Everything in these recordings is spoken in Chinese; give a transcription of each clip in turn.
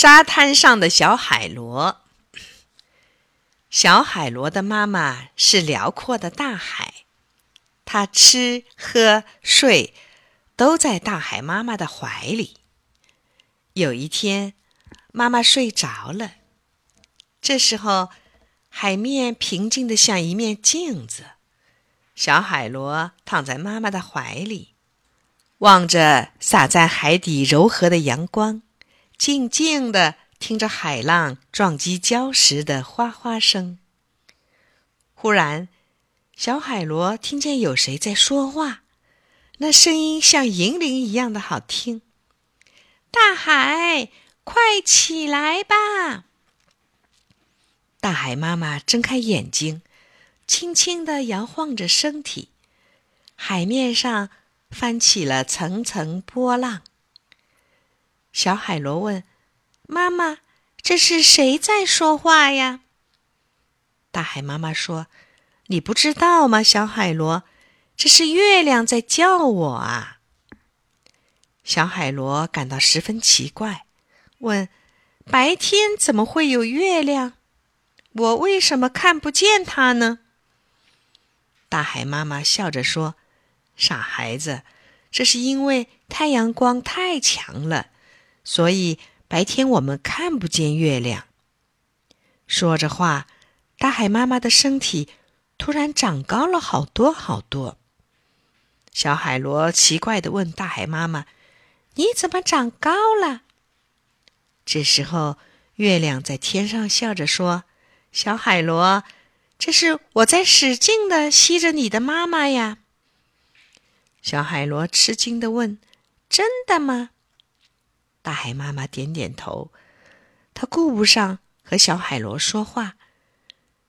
沙滩上的小海螺。小海螺的妈妈是辽阔的大海，它吃喝睡都在大海妈妈的怀里。有一天，妈妈睡着了，这时候海面平静的像一面镜子，小海螺躺在妈妈的怀里，望着洒在海底柔和的阳光。静静地听着海浪撞击礁石的哗哗声。忽然，小海螺听见有谁在说话，那声音像银铃一样的好听。大海，快起来吧！大海妈妈睁开眼睛，轻轻地摇晃着身体，海面上翻起了层层波浪。小海螺问：“妈妈，这是谁在说话呀？”大海妈妈说：“你不知道吗，小海螺，这是月亮在叫我啊。”小海螺感到十分奇怪，问：“白天怎么会有月亮？我为什么看不见它呢？”大海妈妈笑着说：“傻孩子，这是因为太阳光太强了。”所以白天我们看不见月亮。说着话，大海妈妈的身体突然长高了好多好多。小海螺奇怪的问大海妈妈：“你怎么长高了？”这时候，月亮在天上笑着说：“小海螺，这是我在使劲的吸着你的妈妈呀。”小海螺吃惊的问：“真的吗？”大海妈妈点点头，她顾不上和小海螺说话，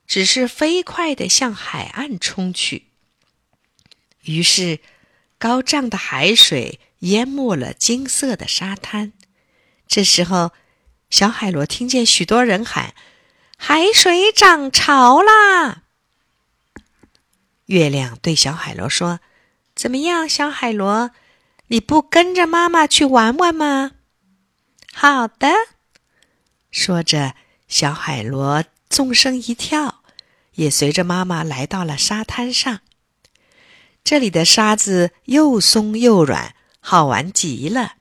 只是飞快地向海岸冲去。于是，高涨的海水淹没了金色的沙滩。这时候，小海螺听见许多人喊：“海水涨潮啦！”月亮对小海螺说：“怎么样，小海螺，你不跟着妈妈去玩玩吗？”好的，说着，小海螺纵身一跳，也随着妈妈来到了沙滩上。这里的沙子又松又软，好玩极了。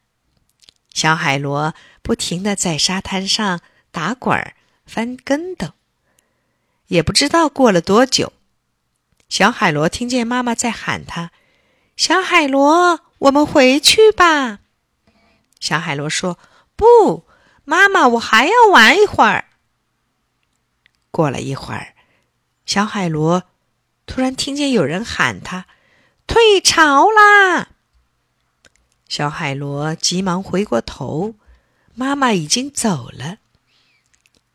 小海螺不停的在沙滩上打滚儿、翻跟斗。也不知道过了多久，小海螺听见妈妈在喊他：“小海螺，我们回去吧。”小海螺说。不，妈妈，我还要玩一会儿。过了一会儿，小海螺突然听见有人喊他：“退潮啦！”小海螺急忙回过头，妈妈已经走了。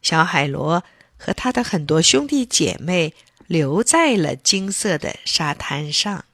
小海螺和他的很多兄弟姐妹留在了金色的沙滩上。